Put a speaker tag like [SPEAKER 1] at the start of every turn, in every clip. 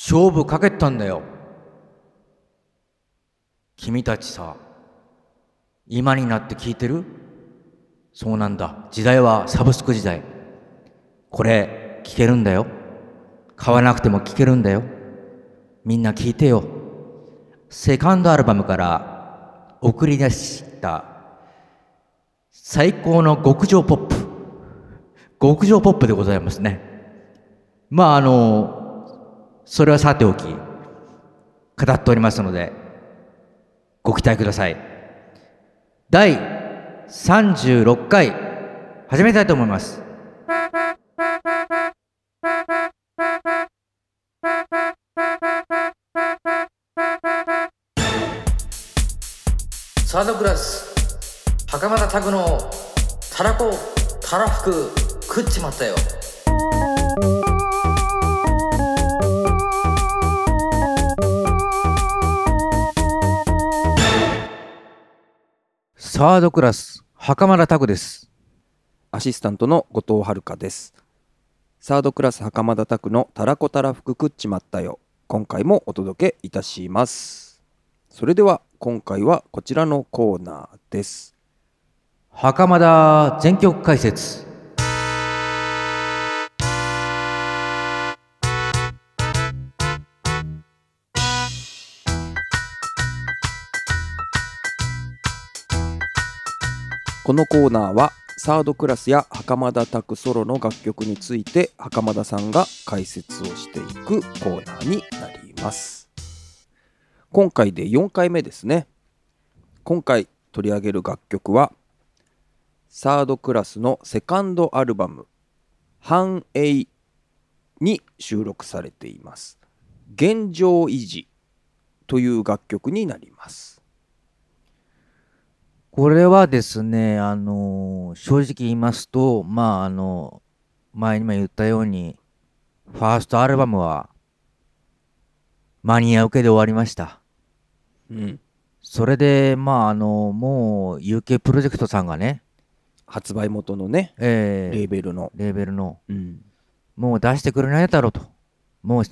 [SPEAKER 1] 勝負かけたんだよ。君たちさ、今になって聞いてる？そうなんだ。時代はサブスク時代。これ、聞けるんだよ。買わなくても聞けるんだよ。みんな聞いてよ。セカンドアルバムから送り出した最高の極上ポップ。極上ポップでございますね。まああの、それはさておき、語っておりますので、ご期待ください。第36回、始めたいと思います。サードクラス、袴田拓のたらこ、たらふく、食っちまったよ。サードクラス、袴田拓です。
[SPEAKER 2] アシスタントの後藤遥です。サードクラス袴田拓のたらこたらふく食っちまったよ。今回もお届けいたします。それでは今回はこちらのコーナーです。
[SPEAKER 1] 袴田全曲解説。
[SPEAKER 2] このコーナーはサードクラスや袴田拓ソロの楽曲について袴田さんが解説をしていくコーナーになります。今回で4回目ですね。今回取り上げる楽曲はサードクラスのセカンドアルバム「繁栄」に収録されています。現状維持という楽曲になります。
[SPEAKER 1] これはですね、あの正直言いますと、まあ、あの、前にも言ったように、ファーストアルバムは、間に合うけで終わりました。
[SPEAKER 2] うん、
[SPEAKER 1] それで、まあ、あの、もう、UK プロジェクトさんがね、
[SPEAKER 2] 発売元のね
[SPEAKER 1] えー
[SPEAKER 2] レーベルの。
[SPEAKER 1] レーベルの、
[SPEAKER 2] うん
[SPEAKER 1] もう出してくれないだろうと。もう、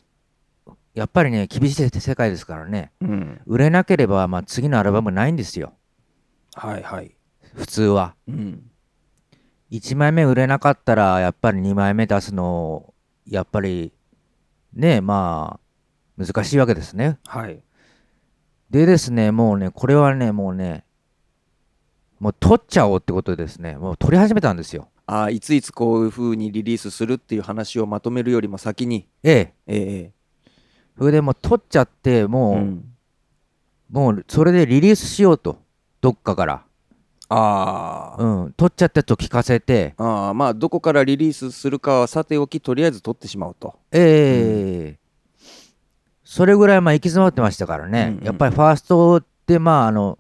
[SPEAKER 1] やっぱりね、厳しい世界ですからね、
[SPEAKER 2] うん、
[SPEAKER 1] 売れなければ、まあ、次のアルバムないんですよ。
[SPEAKER 2] はいはい。
[SPEAKER 1] 普通は。
[SPEAKER 2] うん、
[SPEAKER 1] 1枚目売れなかったら、やっぱり2枚目出すの、やっぱり、ね、まあ、難しいわけですね。
[SPEAKER 2] はい。
[SPEAKER 1] でですね、もうね、これはね、もうね、もう取っちゃおうってことでですね、もう取り始めたんですよ。
[SPEAKER 2] ああいついつこういう風にリリースするっていう話をまとめるよりも先に、
[SPEAKER 1] ええ。
[SPEAKER 2] え
[SPEAKER 1] それでもう取っちゃって、
[SPEAKER 2] え
[SPEAKER 1] もう、
[SPEAKER 2] うん
[SPEAKER 1] もうそれでリリースしようと。どっかから。
[SPEAKER 2] ああ、
[SPEAKER 1] うん。取っちゃったと聞かせて、
[SPEAKER 2] ああまあどこからリリースするかはさておきとりあえず撮ってしまうと。
[SPEAKER 1] ええそれぐらいまあ行き詰まってましたからね、
[SPEAKER 2] うんうん。
[SPEAKER 1] やっぱりファーストってまああの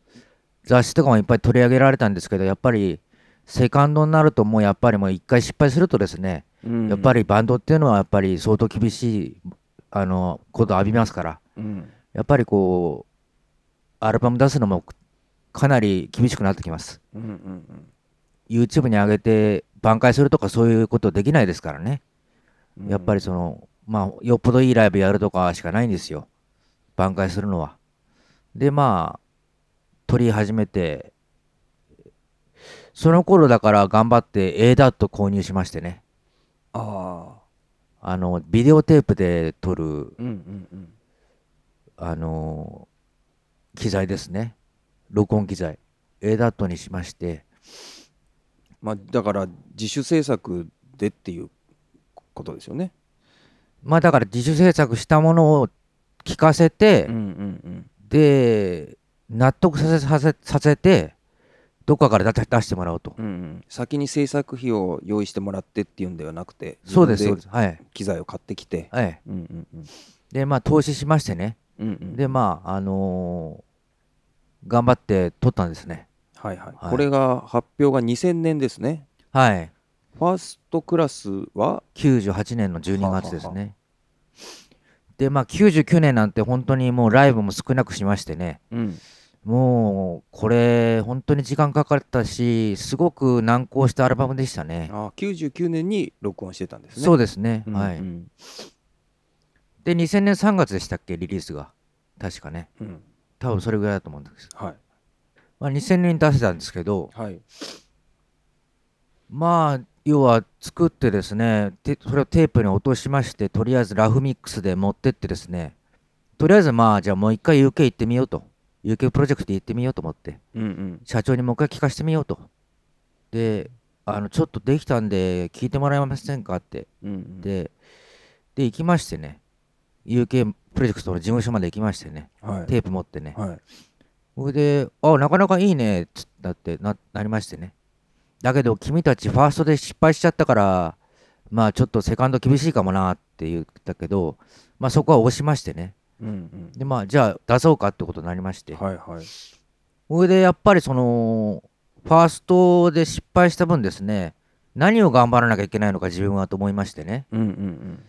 [SPEAKER 1] 雑誌とかもいっぱい取り上げられたんですけどやっぱりセカンドになるともうやっぱりもう一回失敗するとですね、
[SPEAKER 2] うん。
[SPEAKER 1] やっぱ、りバンドっていうのはやっぱり相当厳しいあのことを浴びますから。
[SPEAKER 2] うん。
[SPEAKER 1] やっぱりこうアルバム出すのもかなり厳しくなってきます
[SPEAKER 2] うんうん
[SPEAKER 1] YouTube に上げて挽回するとかそういうことできないですからね
[SPEAKER 2] うん、
[SPEAKER 1] やっぱりその、まあ、よっぽどいいライブやるとかしかないんですよ。挽回するのは。で、まあ、撮り始めて、その頃だから頑張って A ダット購入しましてね。
[SPEAKER 2] ああ
[SPEAKER 1] あの、ビデオテープで撮る、
[SPEAKER 2] うんうんうん
[SPEAKER 1] あの機材ですね。録音機材。A ダットにしまして、
[SPEAKER 2] まあだから自主制作でっていうことですよね。
[SPEAKER 1] まあだから自主制作したものを聞かせて、
[SPEAKER 2] うんうん
[SPEAKER 1] で、納得させさせさせて、どっかから出出してもらおうと。
[SPEAKER 2] うんうんうん、先に制作費を用意してもらってっていうんではなくて
[SPEAKER 1] そうです、そうです。はい。
[SPEAKER 2] 機材を買ってきて、
[SPEAKER 1] はい。
[SPEAKER 2] うんうんうん
[SPEAKER 1] で、まあ、投資しましてね。
[SPEAKER 2] うんうん、
[SPEAKER 1] で、まあ、あのー頑張って撮ったんですね。
[SPEAKER 2] はいはい、
[SPEAKER 1] はい
[SPEAKER 2] これが発表が2000年ですね。
[SPEAKER 1] はい。
[SPEAKER 2] ファーストクラスは、
[SPEAKER 1] 98年の12月です
[SPEAKER 2] は
[SPEAKER 1] ね。で、まあ、99年なんて本当にもうライブも少なくしましてね。
[SPEAKER 2] うん
[SPEAKER 1] もう、これ、本当に時間かかったし、すごく難航したアルバムでしたね。
[SPEAKER 2] あ99年に録音してたんですね。
[SPEAKER 1] そうですね。
[SPEAKER 2] うん
[SPEAKER 1] はい。
[SPEAKER 2] うん
[SPEAKER 1] で2000年3月でしたっけ？リリースが確かね
[SPEAKER 2] うん
[SPEAKER 1] 多分それぐらいだと思うんです。
[SPEAKER 2] はい。
[SPEAKER 1] まあ、2000年に出せたんですけど
[SPEAKER 2] はい。
[SPEAKER 1] まあ要は作ってですねてそれをテープに落としましてとりあえずラフミックスで持ってってですねとりあえずまあじゃあもう一回 UK 行ってみようと。UK プロジェクト行ってみようと思って。
[SPEAKER 2] うんうん。
[SPEAKER 1] 社長にもう一回聞かせてみようと。であのちょっとできたんで聞いてもらえませんかって。
[SPEAKER 2] うんうん。
[SPEAKER 1] でで行きましてね UK プロジェクトの事務所まで行きましてね
[SPEAKER 2] はい
[SPEAKER 1] テープ持ってね
[SPEAKER 2] はい
[SPEAKER 1] それで、あ、なかなかいいね、つだってな、なりましてね。だけど、君たちファーストで失敗しちゃったから、まあちょっとセカンド厳しいかもなって言ったけど、まあそこは押しましてね。
[SPEAKER 2] うんうん
[SPEAKER 1] で、まあじゃあ出そうかってことになりまして。
[SPEAKER 2] はいはい
[SPEAKER 1] それで、やっぱりその、ファーストで失敗した分ですね、何を頑張らなきゃいけないのか自分はと思いましてね。
[SPEAKER 2] うんうんうん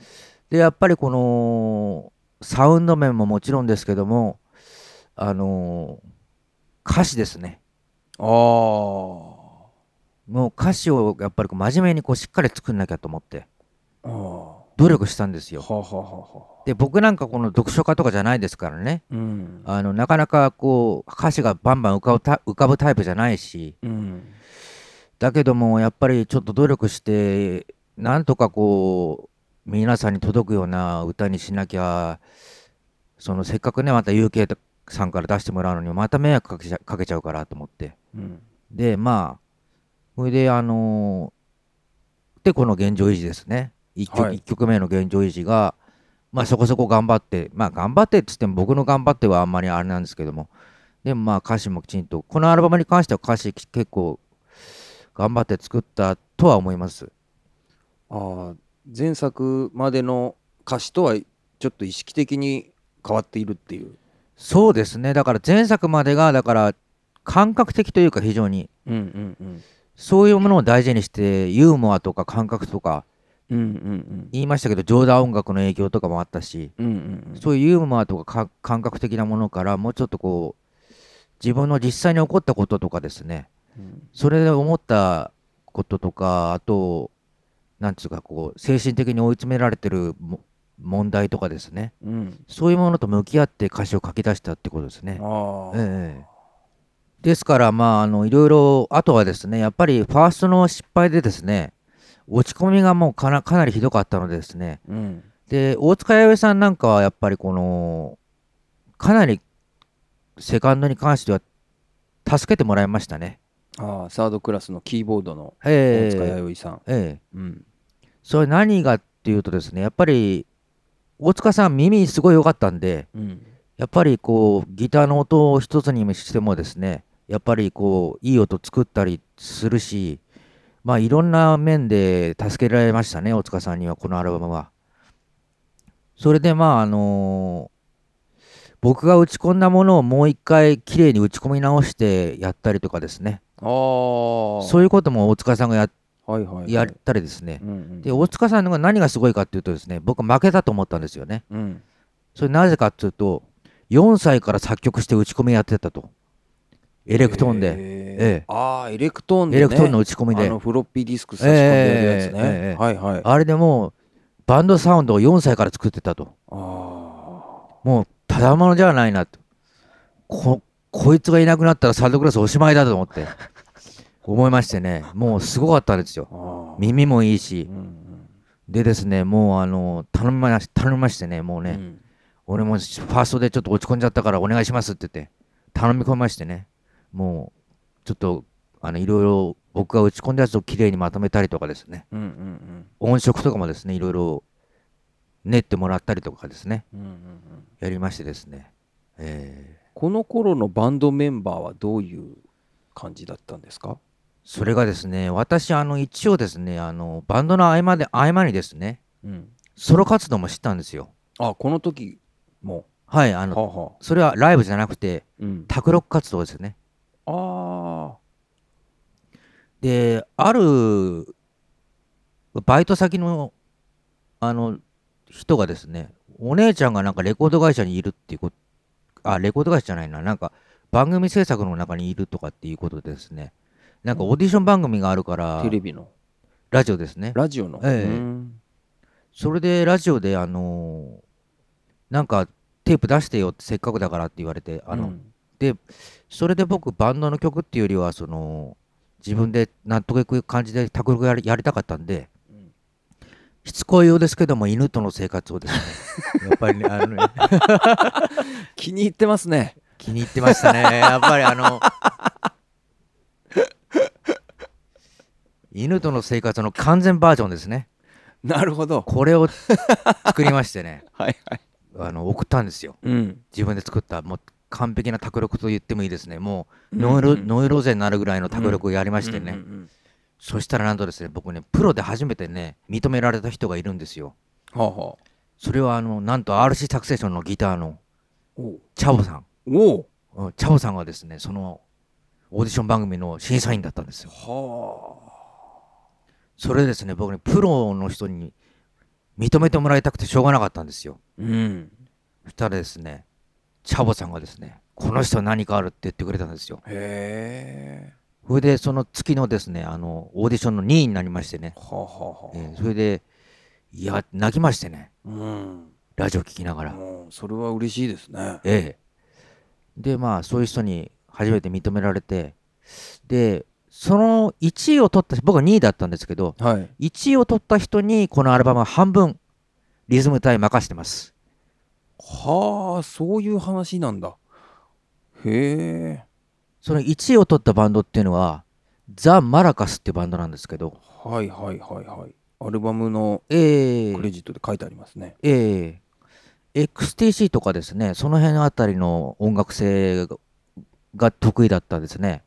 [SPEAKER 1] で、やっぱりこの、サウンド面ももちろんですけども、あの歌詞ですね。
[SPEAKER 2] ああ
[SPEAKER 1] もう歌詞をやっぱりこう真面目にこうしっかり作んなきゃと思って努力したんですよ。
[SPEAKER 2] はあはあは
[SPEAKER 1] で僕なんかこの読書家とかじゃないですからね。
[SPEAKER 2] うん。
[SPEAKER 1] あのなかなかこう歌詞がバンバン浮かぶタ浮かぶタイプじゃないし。
[SPEAKER 2] うん。
[SPEAKER 1] だけどもやっぱりちょっと努力してなんとかこう皆さんに届くような歌にしなきゃそのせっかくねまた UK さんから出してもらうのにまた迷惑かけちゃかけちゃうからと思って
[SPEAKER 2] うん
[SPEAKER 1] で、まあ、それで、あのーで、この現状維持ですね。1曲,、
[SPEAKER 2] はい
[SPEAKER 1] 一曲目の現状維持が、まあ、そこそこ頑張って、まあ、頑張ってって言っても、僕の頑張ってはあんまりあれなんですけども、でもまあ、歌詞もきちんと、このアルバムに関しては歌詞結構頑張って作ったとは思います。
[SPEAKER 2] ああ前作までの歌詞とはちょっと意識的に変わっているっていう。
[SPEAKER 1] そうですね。だから前作までが、だから、感覚的というか非常に、
[SPEAKER 2] うんうんうん。
[SPEAKER 1] そういうものを大事にして、ユーモアとか感覚とか、
[SPEAKER 2] うんうん
[SPEAKER 1] 言いましたけど、冗談音楽の影響とかもあったし、
[SPEAKER 2] うんうんうん。
[SPEAKER 1] そういうユーモアとかか感覚的なものからもうちょっとこう自分の実際に起こったこととかですね。
[SPEAKER 2] うん。
[SPEAKER 1] それで思ったこととかあとなんつうかこう精神的に追い詰められてるも問題とかですね。
[SPEAKER 2] うん。
[SPEAKER 1] そういうものと向き合って歌詞を書き出したってことですね。ええですからまああのいろいろあとはですねやっぱりファーストの失敗でですね落ち込みがもうかなかなりひどかったのでですね。
[SPEAKER 2] うん。
[SPEAKER 1] で大塚弥生さんなんかはやっぱりこのかなりセカンドに関しては助けてもらいましたね。
[SPEAKER 2] ああサードクラスのキーボードの
[SPEAKER 1] え
[SPEAKER 2] 大塚
[SPEAKER 1] え
[SPEAKER 2] 弥生さん。
[SPEAKER 1] ええ。
[SPEAKER 2] うん。
[SPEAKER 1] それ何がっていうとですねやっぱり大塚さん耳すごい良かったんで
[SPEAKER 2] うん。
[SPEAKER 1] やっぱりこうギターの音を一つにしてもですねやっぱりこういい音作ったりするしまあいろんな面で助けられましたね大塚さんにはこのアルバムは。それでまああの僕が打ち込んだものをもう一回きれいに打ち込み直してやったりとかですねそういうことも大塚さんがや
[SPEAKER 2] はいはいはい。
[SPEAKER 1] やったりですね。
[SPEAKER 2] うんうん
[SPEAKER 1] で大塚さんが何がすごいかっていうとですね僕負けたと思ったんですよね。
[SPEAKER 2] うん。
[SPEAKER 1] それなぜかっていうと4歳から作曲して打ち込みやってたと。エレクトーンで、
[SPEAKER 2] え
[SPEAKER 1] ええ。
[SPEAKER 2] ああエレクトーンでね。
[SPEAKER 1] エレクトーンの打ち込みで。
[SPEAKER 2] あのフロッピーディスク差し込んでやるやつね、
[SPEAKER 1] ええええ
[SPEAKER 2] はいはい。あ
[SPEAKER 1] あれでもうバンドサウンドを4歳から作ってたと。
[SPEAKER 2] あ
[SPEAKER 1] もうただものじゃないなと。ここいつがいなくなったらサードクラスおしまいだと思って。思いましてね。もうすごかったんですよ。耳もいいし。
[SPEAKER 2] うん
[SPEAKER 1] でですねもうあの頼みまし頼みましてねもうね、
[SPEAKER 2] うん。うん
[SPEAKER 1] 俺もファーストでちょっと落ち込んじゃったからお願いしますって言って頼み込みましてね。もうちょっとあのいろいろ僕が打ち込んだやつをきれいにまとめたりとかですね。
[SPEAKER 2] うんうん。
[SPEAKER 1] 音色とかもですねいろいろ練ってもらったりとかですね。
[SPEAKER 2] うんうんうん。
[SPEAKER 1] やりましてですね。えー
[SPEAKER 2] この頃のバンドメンバーはどういう感じだったんですか？
[SPEAKER 1] それがですね私あの一応ですねあのバンドの合間で合間にですね
[SPEAKER 2] うん。
[SPEAKER 1] ソロ活動もしたんですよ。
[SPEAKER 2] あこの時も？
[SPEAKER 1] はいあの
[SPEAKER 2] はあはあ。
[SPEAKER 1] それはライブじゃなくて
[SPEAKER 2] うん。
[SPEAKER 1] 卓録活動ですよね。
[SPEAKER 2] あ
[SPEAKER 1] であるバイト先のあの人がですねお姉ちゃんがなんかレコード会社にいるっていうことあレコード会社じゃないな。なんか番組制作の中にいるとかっていうことでですね。なんかオーディション番組があるから
[SPEAKER 2] あテレビの。
[SPEAKER 1] ラジオですね。
[SPEAKER 2] ラジオの。
[SPEAKER 1] ええ。
[SPEAKER 2] うん。
[SPEAKER 1] それでラジオであのなんかテープ出してよってせっかくだからって言われてあの、
[SPEAKER 2] うん。
[SPEAKER 1] それで僕バンドの曲っていうよりはその自分で納得いく感じで卓録やりやりたかったんで、
[SPEAKER 2] うん。
[SPEAKER 1] しつこいようですけども犬との生活をですね。やっぱりねあのね
[SPEAKER 2] 気に入ってますね。
[SPEAKER 1] 気に入ってましたね。やっぱりあの犬との生活の完全バージョンですね。
[SPEAKER 2] なるほど。
[SPEAKER 1] これを作りましてね。
[SPEAKER 2] はいはい。
[SPEAKER 1] あの送ったんですよ。
[SPEAKER 2] うん。
[SPEAKER 1] 自分で作ったもう完璧な卓録と言ってもいいですね。もうノイロ,、ノイローゼになるぐらいの卓録をやりましてね、
[SPEAKER 2] うんうん
[SPEAKER 1] そしたらなんとですね僕ねプロで初めてね認められた人がいるんですよ。
[SPEAKER 2] うんはあはあ
[SPEAKER 1] それはあのなんと RC タクセーションのギターのチャボさん。
[SPEAKER 2] おう。
[SPEAKER 1] うんチャボさんがですねそのオーディション番組の審査員だったんですよ。
[SPEAKER 2] は
[SPEAKER 1] それでですね僕ねプロの人に認めてもらいたくてしょうがなかったんですよ。
[SPEAKER 2] あうん。
[SPEAKER 1] そしたらですねチャボさんがですねこの人は何かあるって言ってくれたんですよ。
[SPEAKER 2] へえ。
[SPEAKER 1] それでその月のですねあのオーディションの2位になりましてね、
[SPEAKER 2] はあはあはあ。
[SPEAKER 1] えーそれでいや泣きましてね。
[SPEAKER 2] うん
[SPEAKER 1] ラジオ聞きながら。
[SPEAKER 2] うんそれは嬉しいですね。
[SPEAKER 1] ええ。でまあそういう人に初めて認められて。でその1位を取った僕は2位だったんですけど
[SPEAKER 2] はい。
[SPEAKER 1] 1位を取った人にこのアルバムは半分リズム隊任してます。
[SPEAKER 2] はあそういう話なんだ。へえ。
[SPEAKER 1] その1位を取ったバンドっていうのはザ・マラカスっていうバンドなんですけど。
[SPEAKER 2] はいはいはいはい。アルバムの
[SPEAKER 1] ええ。
[SPEAKER 2] クレジットで書いてありますね。
[SPEAKER 1] ええ XTC とかですねその辺あたりの音楽性が得意だったですね。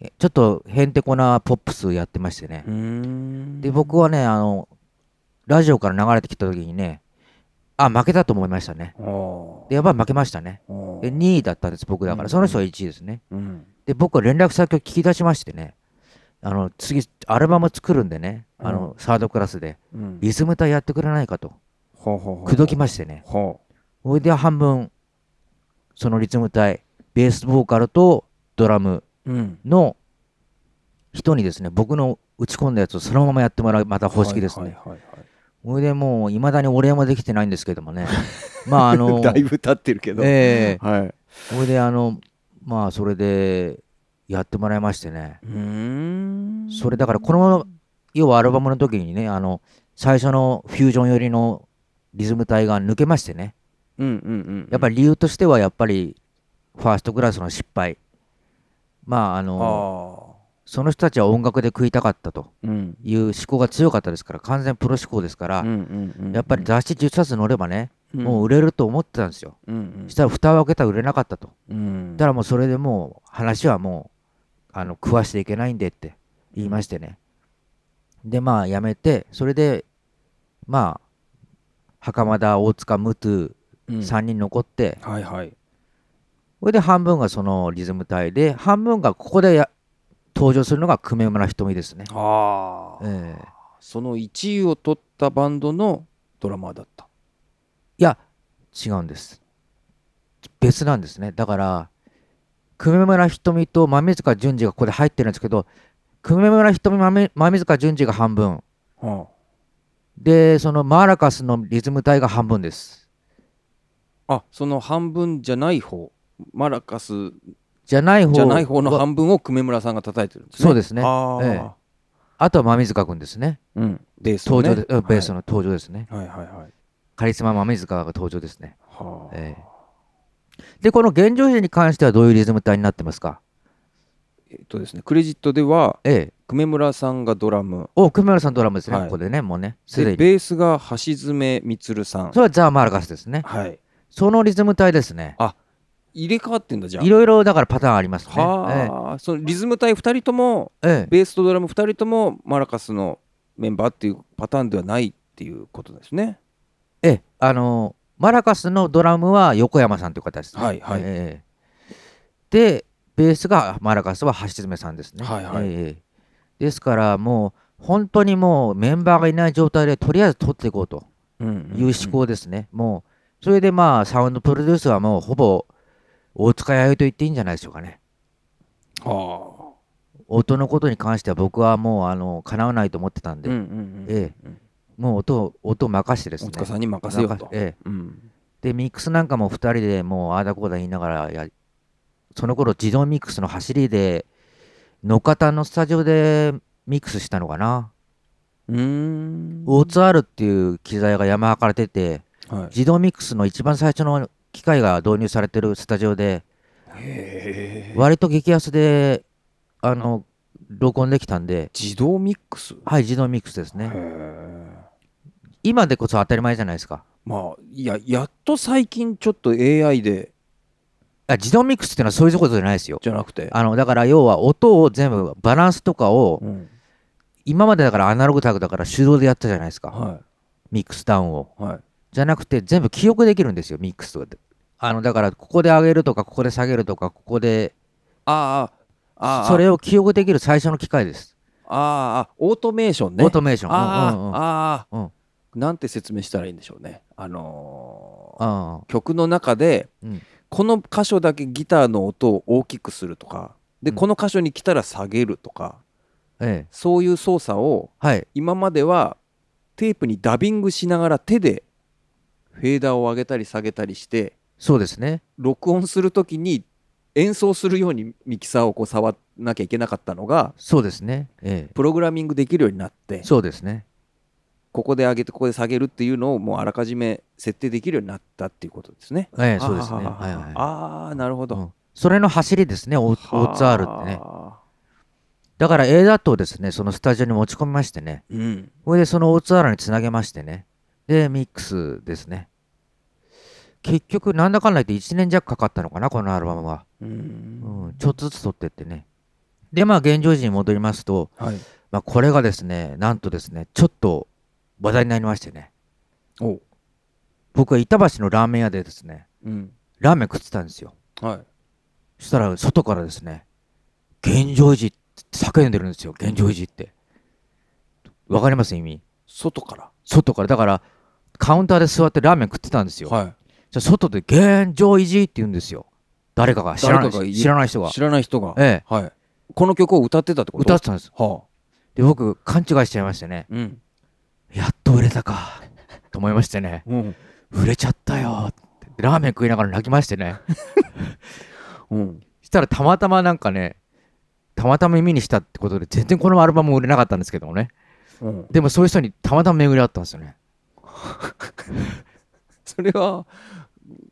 [SPEAKER 1] えちょっとへんてこなポップスやってましてね。で僕はねあのラジオから流れてきた時にねあ負けたと思いましたね。でやっぱり負けましたね。で2位だったんです僕だか
[SPEAKER 2] うん
[SPEAKER 1] らその人は1位ですね。
[SPEAKER 2] うん。
[SPEAKER 1] で僕は連絡先を聞き出しましてねあの次アルバム作るんでねあの、サードクラスで
[SPEAKER 2] うん。
[SPEAKER 1] リズム隊やってくれないかと。口説きましてね。
[SPEAKER 2] は
[SPEAKER 1] それで半分そのリズム隊ベースボーカルとドラムの人にですね僕の打ち込んだやつをそのままやってもらうまた方式ですね、
[SPEAKER 2] はいはいはいはい。
[SPEAKER 1] それでもういまだにお礼もできてないんですけどもね。まああの
[SPEAKER 2] だいぶ経ってるけど、
[SPEAKER 1] ええ。
[SPEAKER 2] はい。
[SPEAKER 1] それであのまあそれでやってもらいましてね。
[SPEAKER 2] うーん。
[SPEAKER 1] それだからこの要はアルバムの時にねあの最初のフュージョン寄りのリズム隊が抜けましてね
[SPEAKER 2] うんうんうん
[SPEAKER 1] やっぱり理由としてはやっぱりファーストクラスの失敗。まああのその人たちは音楽で食いたかったと。
[SPEAKER 2] うん。
[SPEAKER 1] いう思考が強かったですから完全プロ思考ですから、
[SPEAKER 2] うんうんうん
[SPEAKER 1] やっぱり雑誌10冊載ればね、もう
[SPEAKER 2] う
[SPEAKER 1] 売れると思ってたんですよ、
[SPEAKER 2] んうん。
[SPEAKER 1] そしたら蓋を開けたら売れなかったと。
[SPEAKER 2] うん。
[SPEAKER 1] だからもうそれでもう話はもうあの食わしていけないんでって言いましてね。でまあやめてそれでまあ袴田大塚ムトゥ
[SPEAKER 2] うん
[SPEAKER 1] 3人残って、
[SPEAKER 2] はいはい。
[SPEAKER 1] それで半分がそのリズム隊で半分がここでや登場するのが久米村瞳ですね、
[SPEAKER 2] ああ
[SPEAKER 1] ええ。
[SPEAKER 2] その1位を取ったバンドのドラマーだった。
[SPEAKER 1] いや違うんです。別なんですね。だから久米村瞳と豆塚淳二がここで入ってるんですけど久米村瞳豆豆塚淳二が半分。
[SPEAKER 2] は
[SPEAKER 1] でそのマーラカスのリズム隊が半分です
[SPEAKER 2] ああその半分じゃない方マラカス
[SPEAKER 1] じゃない方
[SPEAKER 2] じゃない方の
[SPEAKER 1] は
[SPEAKER 2] 半分を久米村さんが叩いてるんですね。
[SPEAKER 1] そうですね。
[SPEAKER 2] ああ、
[SPEAKER 1] ええ。あとは豆塚君ですね。
[SPEAKER 2] うん。ベースのね。
[SPEAKER 1] 登場で、うんベースの登場ですね、
[SPEAKER 2] はいはいはい。はい
[SPEAKER 1] カリスマ豆塚が登場ですね。
[SPEAKER 2] はあ、
[SPEAKER 1] えでこの現状時に関してはどういうリズム隊になってますか？
[SPEAKER 2] えっとですねクレジットでは
[SPEAKER 1] ええ。
[SPEAKER 2] 久米村さんがドラム。
[SPEAKER 1] お久米村さんドラムですね、
[SPEAKER 2] はい。
[SPEAKER 1] ここでねもうねすでに。
[SPEAKER 2] でベースが橋爪充さん。
[SPEAKER 1] それはザ・マーラカスですね。
[SPEAKER 2] はい
[SPEAKER 1] そのリズム隊ですね。
[SPEAKER 2] 入れ替わってんだじゃあ。
[SPEAKER 1] いろいろだからパターンありますね。
[SPEAKER 2] はあ、そのリズム隊2人とも
[SPEAKER 1] ええ。ええ
[SPEAKER 2] ベースとドラム2人ともマラカスのメンバーっていうパターンではないっていうことですね。
[SPEAKER 1] ええ、あのマラカスのドラムは横山さんという方ですね。
[SPEAKER 2] はいはい。
[SPEAKER 1] ええで、ベースがマラカスは橋爪さんですね。
[SPEAKER 2] はいはい。
[SPEAKER 1] ええですから、もう本当にもうメンバーがいない状態でとりあえず取っていこうという思考ですね。もう、それでまあ、サウンドプロデュースはもうほぼ大塚弥生と言っていいんじゃないでしょうかね。
[SPEAKER 2] は
[SPEAKER 1] 音のことに関しては僕はもうあの叶わないと思ってたん
[SPEAKER 2] あ
[SPEAKER 1] で、ええ。もう音を音を任してですね。
[SPEAKER 2] 大塚さんに任せようと。
[SPEAKER 1] 任ええ。
[SPEAKER 2] うん。
[SPEAKER 1] でミックスなんかも2人でもうああだこうだ言いながらやその頃自動ミックスの走りで野方のスタジオでミックスしたのかな、
[SPEAKER 2] うーん。
[SPEAKER 1] O2R っていう機材がヤマハから出て
[SPEAKER 2] はい。
[SPEAKER 1] 自動ミックスの一番最初の機械が導入されてるスタジオで割と激安であの録音できたんで。
[SPEAKER 2] 自動ミックス？
[SPEAKER 1] はい自動ミックスです
[SPEAKER 2] へ
[SPEAKER 1] ね
[SPEAKER 2] え
[SPEAKER 1] 今でこそ当たり前じゃないですか。
[SPEAKER 2] まあいややっと最近ちょっと AI で。
[SPEAKER 1] あ自動ミックスっていうのはそういうことじゃないですよ。
[SPEAKER 2] じゃなくて？
[SPEAKER 1] あのだから要は音を全部バランスとかを
[SPEAKER 2] うん。
[SPEAKER 1] 今までだからアナログタグだから手動でやったじゃないですか。
[SPEAKER 2] は
[SPEAKER 1] ミックスダウンを。
[SPEAKER 2] いはい
[SPEAKER 1] じゃなくて全部記憶できるんですよミックスとかで。あのだからここで上げるとかここで下げるとかここで
[SPEAKER 2] ああああ
[SPEAKER 1] それを記憶できる最初の機械です。
[SPEAKER 2] ああオートメーションね。
[SPEAKER 1] オートメーション。
[SPEAKER 2] ああ、
[SPEAKER 1] うんうんうん。
[SPEAKER 2] ああ、
[SPEAKER 1] うん。
[SPEAKER 2] なんて説明したらいいんでしょうね。あのー
[SPEAKER 1] あ
[SPEAKER 2] 曲の中で、
[SPEAKER 1] うん。
[SPEAKER 2] この箇所だけギターの音を大きくするとかで、
[SPEAKER 1] うん。
[SPEAKER 2] この箇所に来たら下げるとか
[SPEAKER 1] ええ。
[SPEAKER 2] そういう操作を
[SPEAKER 1] はい。
[SPEAKER 2] 今まではテープにダビングしながら手でフェーダーを上げたり下げたりして
[SPEAKER 1] そうですね。
[SPEAKER 2] 録音する時に演奏するようにミキサーをこう触らなきゃいけなかったのが
[SPEAKER 1] そうですね。え
[SPEAKER 2] プログラミングできるようになって
[SPEAKER 1] えそうですね。
[SPEAKER 2] ここで上げてここで下げるっていうのをもうあらかじめ設定できるようになったっていうことですね。
[SPEAKER 1] ええそうですね。
[SPEAKER 2] あ
[SPEAKER 1] はいはい
[SPEAKER 2] あーなるほど。
[SPEAKER 1] うん。それの走りですね。オー
[SPEAKER 2] はあ
[SPEAKER 1] O2R ってね。だから A ダットをですねそのスタジオに持ち込みましてね。
[SPEAKER 2] うん。
[SPEAKER 1] それでその O2R につなげましてねでミックスですね。結局なんだかんだ言って1年弱かかったのかなこのアルバムは、
[SPEAKER 2] う。
[SPEAKER 1] うんん、ちょっとずつ撮ってってね。でまあ現状時に戻りますと、
[SPEAKER 2] はい。
[SPEAKER 1] まあ、これがですねなんとですねちょっと話題になりましてね。
[SPEAKER 2] お。
[SPEAKER 1] 僕は板橋のラーメン屋でですね
[SPEAKER 2] うん。
[SPEAKER 1] ラーメン食ってたんですよ。
[SPEAKER 2] はい。
[SPEAKER 1] そしたら外からですね現状維持って叫んでるんですよ。現状維持って。わかります？意味。
[SPEAKER 2] 外から。
[SPEAKER 1] 外から。だからカウンターで座ってラーメン食ってたんですよ、
[SPEAKER 2] は
[SPEAKER 1] じゃあ外で現状維持って言うんですよ誰かが知らない知らない人が
[SPEAKER 2] い。知らない人が。
[SPEAKER 1] ええ
[SPEAKER 2] はい。この曲を歌ってたってこと？
[SPEAKER 1] 歌ってたんです
[SPEAKER 2] はあ。
[SPEAKER 1] で僕勘違いしちゃいましてね
[SPEAKER 2] うん。
[SPEAKER 1] やっと売れたかと思いましてね
[SPEAKER 2] うん。
[SPEAKER 1] 売れちゃったよってラーメン食いながら泣きましてね
[SPEAKER 2] うん。
[SPEAKER 1] したらたまたまなんかねたまたま耳にしたってことで全然このアルバム売れなかったんですけどもね
[SPEAKER 2] うん。
[SPEAKER 1] でもそういう人にたまたま巡り合ったんですよね
[SPEAKER 2] それは、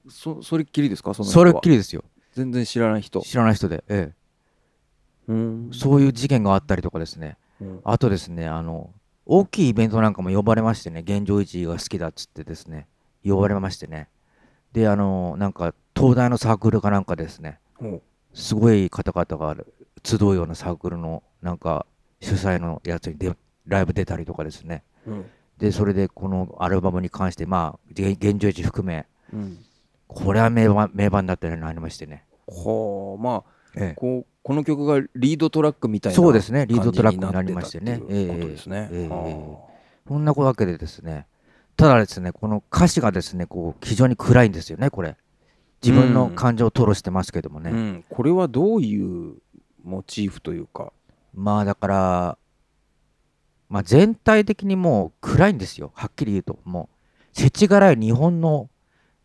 [SPEAKER 2] そそれっきりですか？その人
[SPEAKER 1] そ
[SPEAKER 2] は
[SPEAKER 1] れっきりですよ。
[SPEAKER 2] 全然知らない人。
[SPEAKER 1] 知らない人で、え
[SPEAKER 2] うん。
[SPEAKER 1] え、そういう事件があったりとかですね。
[SPEAKER 2] うん。
[SPEAKER 1] あとですねあの大きいイベントなんかも呼ばれましてね現状維持が好きだっつってですね呼ばれましてね。であのなんか東大のサークルかなんかですね。
[SPEAKER 2] お
[SPEAKER 1] すごい方々が集うようなサークルのなんか主催のやつにでライブ出たりとかですね。
[SPEAKER 2] うん。
[SPEAKER 1] でそれでこのアルバムに関してまあげ現状維持含め
[SPEAKER 2] うん。
[SPEAKER 1] これは名盤名盤だったようになりましてね、
[SPEAKER 2] はあ、まあ、
[SPEAKER 1] ええ。
[SPEAKER 2] こうこの曲がリードトラックみたいな
[SPEAKER 1] そうですね。リードトラックになりましてね。
[SPEAKER 2] てたっていうことですね。
[SPEAKER 1] ええ。そんなわけでですねただですねこの歌詞がですねこう非常に暗いんですよねこれ。自分の感情を吐露してますけどもね、
[SPEAKER 2] あうん、これはどういうモチーフというか？
[SPEAKER 1] まあだから、まあ、全体的にもう暗いんですよ。はっきり言うと。もう世知辛い日本の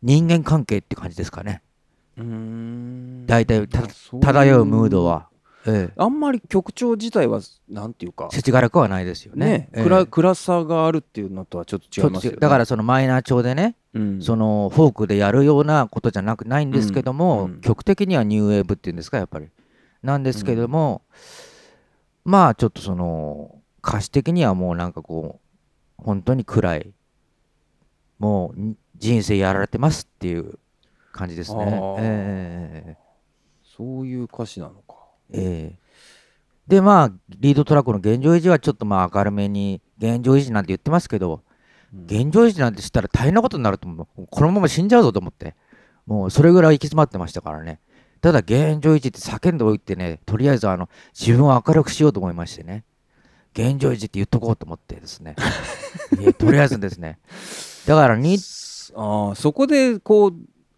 [SPEAKER 1] 人間関係って感じですかね。大体た漂うムードは、ええ、
[SPEAKER 2] あんまり曲調自体はなんていうか。
[SPEAKER 1] 世知辛くはないですよね。
[SPEAKER 2] ね。
[SPEAKER 1] ええ。
[SPEAKER 2] 暗暗さがあるっていうのとはちょっと違いますよね。
[SPEAKER 1] とだからそのマイナー調でね、
[SPEAKER 2] うん、
[SPEAKER 1] そのフォークでやるようなことじゃなくないんですけども、
[SPEAKER 2] うん。
[SPEAKER 1] 的にはニューウェーブっていうんですかやっぱり。なんですけども、まあちょっとその歌詞的にはもうなんかこう本当に暗いもう人生やられてますっていう感じですね
[SPEAKER 2] あー
[SPEAKER 1] え
[SPEAKER 2] そういう歌詞なのか。
[SPEAKER 1] えええでまあリードトラックの現状維持はちょっとまあ明るめに現状維持なんて言ってますけど、
[SPEAKER 2] うん
[SPEAKER 1] 現状維持なんてしたら大変なことになると思う。このまま死んじゃうぞと思って。もうそれぐらい行き詰まってましたからね。ただ現状維持って叫んでおいてね、とりあえずあの自分を明るくしようと思いましてね。現状維持って言っとこうと思ってですね。とりあえずですね。だからに、
[SPEAKER 2] ああそこでこう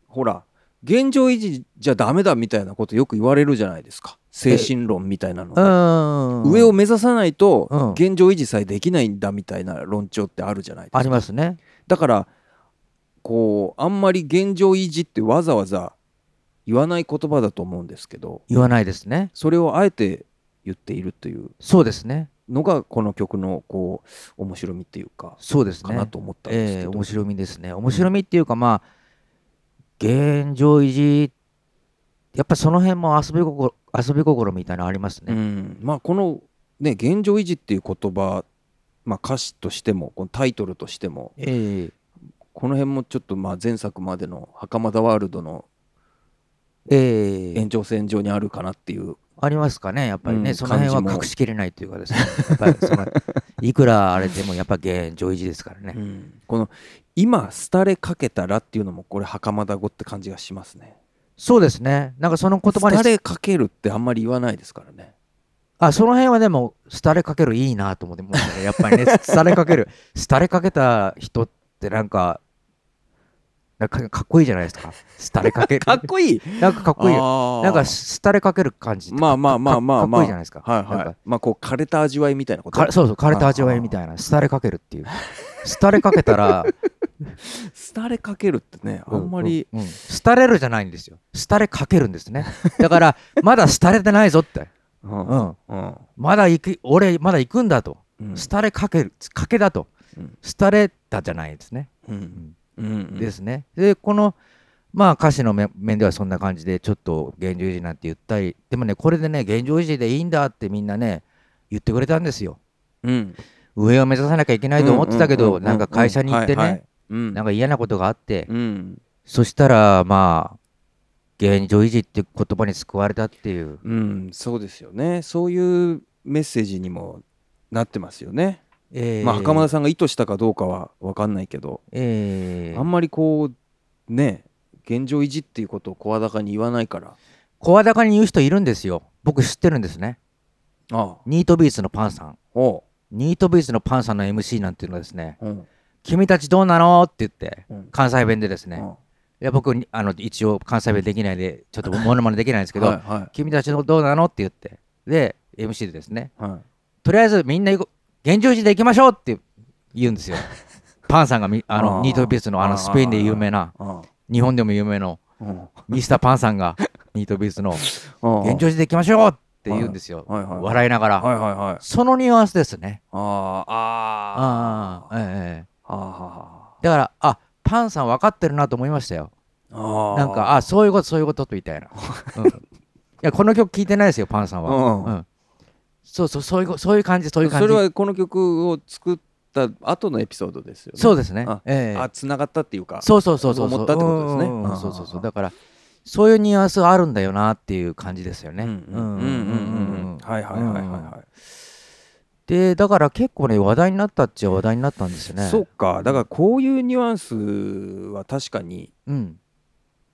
[SPEAKER 2] ほら現状維持じゃダメだみたいなことよく言われるじゃないですか精神論みたいなの
[SPEAKER 1] う
[SPEAKER 2] が。上を目指さないと
[SPEAKER 1] うん
[SPEAKER 2] 現状維持さえできないんだみたいな論調ってあるじゃないですか
[SPEAKER 1] ありますね。
[SPEAKER 2] だからこうあんまり現状維持ってわざわざ言わない言葉だと思うんですけど
[SPEAKER 1] 言わないですね
[SPEAKER 2] それをあえて言っているという
[SPEAKER 1] そうですね
[SPEAKER 2] のがこの曲のこう面白みっていうか
[SPEAKER 1] そうですね。
[SPEAKER 2] かなと思ったんですけど、
[SPEAKER 1] ええ面白みですね。面白みっていうかまあ現状維持やっぱその辺も遊び心遊び心みたいなのあります
[SPEAKER 2] う
[SPEAKER 1] ね、
[SPEAKER 2] ん、まあこのね現状維持っていう言葉、まあ、歌詞としてもこのタイトルとしても
[SPEAKER 1] ええ。
[SPEAKER 2] この辺もちょっとまあ前作までの袴田ワールドの
[SPEAKER 1] ええ。
[SPEAKER 2] 延長線上にあるかなっていう、
[SPEAKER 1] ありますかねやっぱりね、
[SPEAKER 2] うん。
[SPEAKER 1] その辺は隠しきれないというかですね。やっぱりその いくらあれでもやっぱ現状維持ですからね、
[SPEAKER 2] うん。この「今廃れかけたら」っていうのもこれ袴田語って感じがしますね。
[SPEAKER 1] そうですね。なんかその言葉に
[SPEAKER 2] 廃れかけるってあんまり言わないですからね。
[SPEAKER 1] あその辺はでも廃れかけるいいなと思ってやっぱりね廃れかける。廃れかけた人ってなんかなんかかっこいいじゃないですか。廃れかけ。る
[SPEAKER 2] かっこいい。
[SPEAKER 1] なんかかっこいいなんか廃れかける感じ
[SPEAKER 2] まあまあまあまあ
[SPEAKER 1] か
[SPEAKER 2] まあ。
[SPEAKER 1] かっこいいじゃないですか。
[SPEAKER 2] はいはい。まあこう枯れた味わいみたいなこと？
[SPEAKER 1] かそうそう枯れた味わいみたいな。廃れかけるっていう。廃れかけたら
[SPEAKER 2] 廃れかけるってねあんまり、
[SPEAKER 1] うん。うん廃れるじゃないんですよ。廃れかけるんですね。だからまだ廃れてないぞって。
[SPEAKER 2] うん。
[SPEAKER 1] うん。
[SPEAKER 2] うん。
[SPEAKER 1] まだ行く俺まだ行くんだと。
[SPEAKER 2] うん。
[SPEAKER 1] 廃れかけるかけだと。
[SPEAKER 2] うん。
[SPEAKER 1] 廃れたじゃないですね。
[SPEAKER 2] うんうん
[SPEAKER 1] ですね。で、この、まあ歌詞の面面ではそんな感じで、ちょっと現状維持なんて言ったり、でもね、これでね、現状維持でいいんだってみんなね、言ってくれたんですよ。
[SPEAKER 2] うん。
[SPEAKER 1] 上を目指さなきゃいけないと思ってたけど、
[SPEAKER 2] うんうんうんうん
[SPEAKER 1] なんか会社に行ってね、
[SPEAKER 2] うん。
[SPEAKER 1] なんか嫌なことがあって、
[SPEAKER 2] うん。
[SPEAKER 1] そしたら、まあ、現状維持って言葉に救われたっていう、
[SPEAKER 2] うんそうですよね。そういうメッセージにもなってますよね、
[SPEAKER 1] えー。
[SPEAKER 2] まあ袴田さんが意図したかどうかは分かんないけど、
[SPEAKER 1] えー。
[SPEAKER 2] あんまりこうね現状維持っていうことを声高に言わないから。
[SPEAKER 1] 声高に言う人いるんですよ。僕知ってるんですね。
[SPEAKER 2] ああ。
[SPEAKER 1] ニートビーツのパンさん。ニートビーツのパンさんの MC なんていうのはですね、
[SPEAKER 2] うん。
[SPEAKER 1] 君たちどうなのって言って、
[SPEAKER 2] うん。
[SPEAKER 1] 関西弁でですね、
[SPEAKER 2] うん。
[SPEAKER 1] いや僕にあの一応関西弁できないでちょっとモノマネできないんですけど、
[SPEAKER 2] はいは
[SPEAKER 1] 君たちのどうなのって言って。で MC でですね。
[SPEAKER 2] いはい。
[SPEAKER 1] とりあえずみんな行こう現状維持で行きましょうって言うんですよ。パンさんがみあのニートビーツのあのスペインで有名な
[SPEAKER 2] あ
[SPEAKER 1] 日本でも有名のミスターパンさんが ニートビーツの現状維持で行きましょうって言うんですよ、
[SPEAKER 2] はい。はい。はい。
[SPEAKER 1] 笑いながら、
[SPEAKER 2] はい。はい。はい。
[SPEAKER 1] そのニュアンスですね。
[SPEAKER 2] あああ
[SPEAKER 1] ああええええ。
[SPEAKER 2] あ
[SPEAKER 1] だからあパンさん分かってるなと思いましたよ。
[SPEAKER 2] あ
[SPEAKER 1] なんか、あ、そういうこと、そういうことみたいな。うん。いや、この曲聴いてないですよ、パンさんは。
[SPEAKER 2] うん。
[SPEAKER 1] うんそうそう、そういうこ、そういう感じ、そういう感じ。
[SPEAKER 2] それはこの曲を作った後のエピソードですよね
[SPEAKER 1] そうですね
[SPEAKER 2] あ。
[SPEAKER 1] ええ
[SPEAKER 2] あつながったっていうか
[SPEAKER 1] そうそうそうそう。
[SPEAKER 2] 思ったってことですね
[SPEAKER 1] そうそうそう。
[SPEAKER 2] あ
[SPEAKER 1] だから、そういうニュアンスあるんだよなっていう感じですよね。
[SPEAKER 2] うんうんうんうんうんうんはいはいはいはいはい
[SPEAKER 1] で、だから結構ね、話題になったっちゃ話題になったんですよね。
[SPEAKER 2] そっかだからこういうニュアンスは確かに
[SPEAKER 1] うん。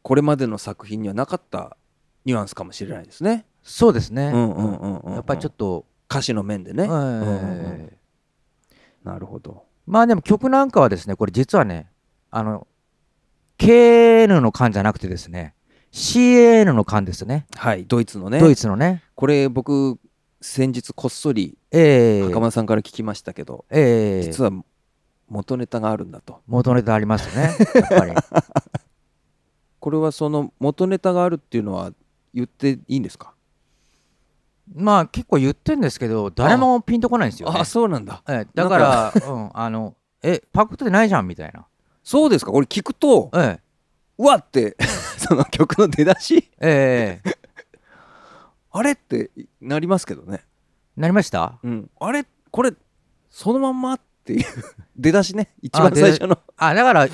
[SPEAKER 2] これまでの作品にはなかったニュアンスかもしれないですね
[SPEAKER 1] そうですね。
[SPEAKER 2] うんうんうんうん
[SPEAKER 1] やっぱりちょっと、
[SPEAKER 2] 歌詞の面でね。
[SPEAKER 1] ええ
[SPEAKER 2] うんうんうん。なるほど。
[SPEAKER 1] まあでも曲なんかはですね、これ実はね、あの、KN の間じゃなくてですね、CAN の間ですね。
[SPEAKER 2] はいドイツのね。
[SPEAKER 1] ドイツのね。
[SPEAKER 2] これ僕先日こっそり
[SPEAKER 1] ええ。
[SPEAKER 2] 袴田さんから聞きましたけど
[SPEAKER 1] ええ。
[SPEAKER 2] 実は元ネタがあるんだと。
[SPEAKER 1] 元ネタありますね、やっぱり。
[SPEAKER 2] これはその元ネタがあるっていうのは言っていいんですか？
[SPEAKER 1] まあ結構言ってんですけど、誰もピンとこないんですよ、ね。
[SPEAKER 2] あそうなんだ。
[SPEAKER 1] ええだから、うん、あの、え、パクってないじゃんみたいな。
[SPEAKER 2] そうですか？俺聞くと
[SPEAKER 1] え
[SPEAKER 2] うわって その曲の出だし？
[SPEAKER 1] えええ
[SPEAKER 2] あれってなりますけどね、
[SPEAKER 1] なりました？
[SPEAKER 2] うん、あれこれそのまんまっていう 出だしね。一番最初の。
[SPEAKER 1] あ、だから、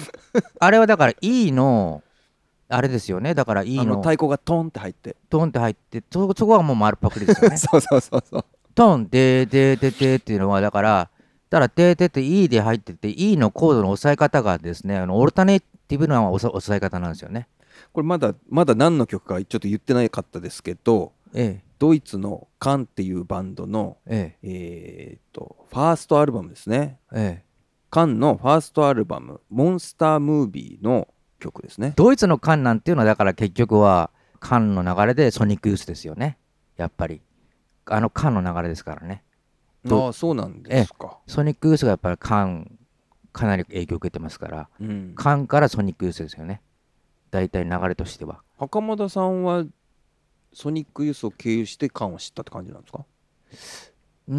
[SPEAKER 1] あれはだから E の、あれですよね。だから E
[SPEAKER 2] あの
[SPEAKER 1] の
[SPEAKER 2] 太鼓がトンって入って
[SPEAKER 1] トンって入って、そそこはもう丸パクリですよね。
[SPEAKER 2] そうそうそうそう
[SPEAKER 1] トン、でーでーでーでーっていうのは、だから、だから、でーでーって E で入ってて、E のコードの押さえ方がですね、あのオルタネティブな押さ押さえ方なんですよね。
[SPEAKER 2] これまだまだ何の曲かちょっと言ってなかったですけど
[SPEAKER 1] え
[SPEAKER 2] ドイツのカンっていうバンドの
[SPEAKER 1] え、え
[SPEAKER 2] えーっとファーストアルバムですね
[SPEAKER 1] え、ええ。
[SPEAKER 2] カンのファーストアルバム「モンスタームービー」の曲ですね。
[SPEAKER 1] ドイツのカンなんていうのは、だから結局は、カンの流れでソニックユースですよね。やっぱり。あのカンの流れですからね。ど
[SPEAKER 2] ああそうなんですか。
[SPEAKER 1] ソニックユースがやっぱりカンかなり影響を受けてますから。
[SPEAKER 2] うん。
[SPEAKER 1] カンからソニックユースですよね。大体流れとしては。
[SPEAKER 2] 袴田さんはソニックユースを経由して缶を知ったって感じなんですか？
[SPEAKER 1] うー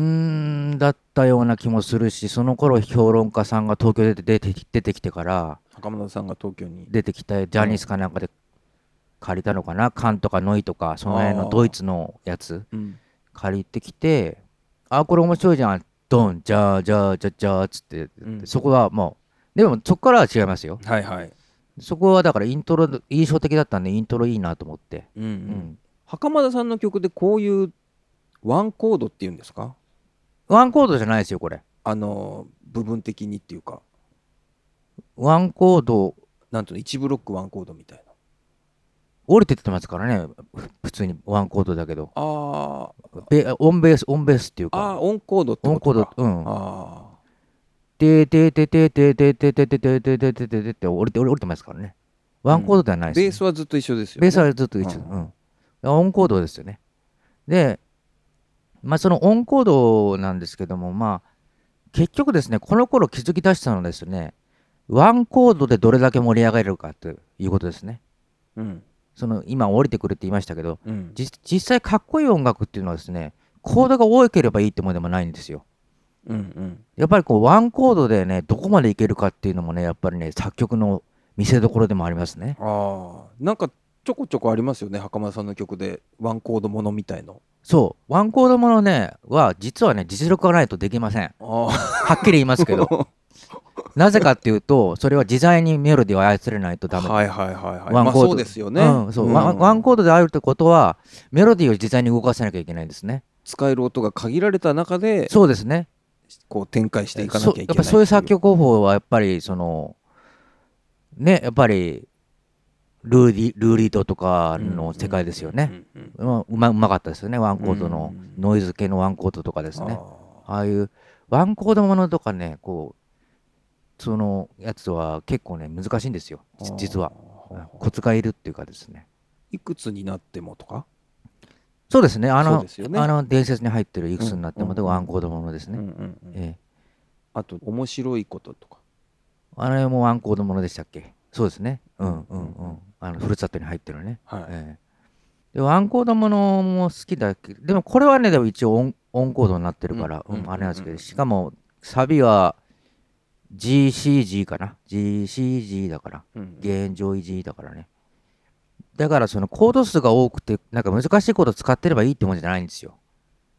[SPEAKER 1] んだったような気もするしその頃評論家さんが東京で出て出てきてから
[SPEAKER 2] 袴田さんが東京に？
[SPEAKER 1] 出てきたジャニスかなんかで借りたのかな？カンとかノイとかその辺のドイツのやつ
[SPEAKER 2] うん。
[SPEAKER 1] 借りてきてあこれ面白いじゃん。ドンじゃあじゃあじゃあじゃあつって、
[SPEAKER 2] うん。
[SPEAKER 1] そこはもうでもそこからは違いますよ。
[SPEAKER 2] はいはい。
[SPEAKER 1] そこはだからイントロ印象的だったんでイントロいいなと思って、
[SPEAKER 2] うんうん。
[SPEAKER 1] うん。
[SPEAKER 2] 袴田さんの曲でこういうワンコードっていうんですか？
[SPEAKER 1] ワンコードじゃないですよこれ。
[SPEAKER 2] あの部分的にっていうか。
[SPEAKER 1] ワンコード。
[SPEAKER 2] なんと1ブロックワンコードみたいな。
[SPEAKER 1] 降りてってますからね。ふ普通にワンコードだけど。
[SPEAKER 2] あ
[SPEAKER 1] ベオンベースオンベースっていう
[SPEAKER 2] ああ
[SPEAKER 1] か
[SPEAKER 2] オンコードって
[SPEAKER 1] オンコ
[SPEAKER 2] ことか
[SPEAKER 1] ードうん。
[SPEAKER 2] あ
[SPEAKER 1] てててててててててててててててって降りて降りてますからね。ワンコードではない
[SPEAKER 2] あ
[SPEAKER 1] ですね、
[SPEAKER 2] ベースはずっと一緒ですよ、ね、
[SPEAKER 1] ベースはずっと一緒、
[SPEAKER 2] う
[SPEAKER 1] うん。んオンコードですよね。で、まあ、そのオンコードなんですけども、まあ、結局ですね、この頃気づき出したのはですね、ワンコードでどれだけ盛り上がれるかということですね。
[SPEAKER 2] うん
[SPEAKER 1] その今、降りてくるって言いましたけど、
[SPEAKER 2] うん
[SPEAKER 1] じ実際かっこいい音楽っていうのはですね、コードが多ければいいってものでもないんですよ。
[SPEAKER 2] うんうん
[SPEAKER 1] やっぱりこうワンコードでね、どこまでいけるかっていうのもね、やっぱりね、作曲の見せどころでもありますね。
[SPEAKER 2] ああなんかちょこちょこありますよね袴田さんの曲でワンコードものみたいの。
[SPEAKER 1] そう、ワンコードものね、は、実はね、実力がないとできません。はっきり言いますけど、なぜかっていうと、それは自在にメロディーを操れないとダメ。
[SPEAKER 2] はいはいはいはい。
[SPEAKER 1] ワンコード。
[SPEAKER 2] まあそうですよね、
[SPEAKER 1] うんそう。ワンワンコードであるってことは、メロディーを自在に動かさなきゃいけないんですね。
[SPEAKER 2] 使える音が限られた中で
[SPEAKER 1] そうですね。
[SPEAKER 2] こう展開していかなきゃ
[SPEAKER 1] そ
[SPEAKER 2] いうけない
[SPEAKER 1] やっぱそういう作曲方法は、やっぱり、その、ね、やっぱり、ルーディルーリードとかの世界ですよね。
[SPEAKER 2] うんうん
[SPEAKER 1] まあうまかったですよね、ワンコードの
[SPEAKER 2] うん
[SPEAKER 1] ノイズ系のワンコードとかですね。
[SPEAKER 2] あ
[SPEAKER 1] ああいうワンコードものとかね、こう、そのやつは結構ね、難しいんですよ、実は。コツがいるっていうかですね。
[SPEAKER 2] いくつになってもとか？
[SPEAKER 1] そうですね、あの、
[SPEAKER 2] ね。
[SPEAKER 1] あの伝説に入ってるいくつになってもで
[SPEAKER 2] うんうん
[SPEAKER 1] ワンコードものですね。
[SPEAKER 2] うんうんうん。
[SPEAKER 1] ええ。
[SPEAKER 2] あと面白いこととか？
[SPEAKER 1] あれもワンコードものでしたっけ？そうですね。うんうん
[SPEAKER 2] う
[SPEAKER 1] うんん。あの、ふるさとに入ってるね。
[SPEAKER 2] はい
[SPEAKER 1] ええで、ワンコードものも好きだけど、でもこれはね、でも一応オンオンコードになってるから、
[SPEAKER 2] うん
[SPEAKER 1] うんあれなんですけど、
[SPEAKER 2] うん
[SPEAKER 1] しかもサビは GCG かな ?GCG だから。
[SPEAKER 2] うん
[SPEAKER 1] 現状維持だからね。だからそのコード数が多くて、なんか難しいコード使ってればいいってもんじゃないんですよ。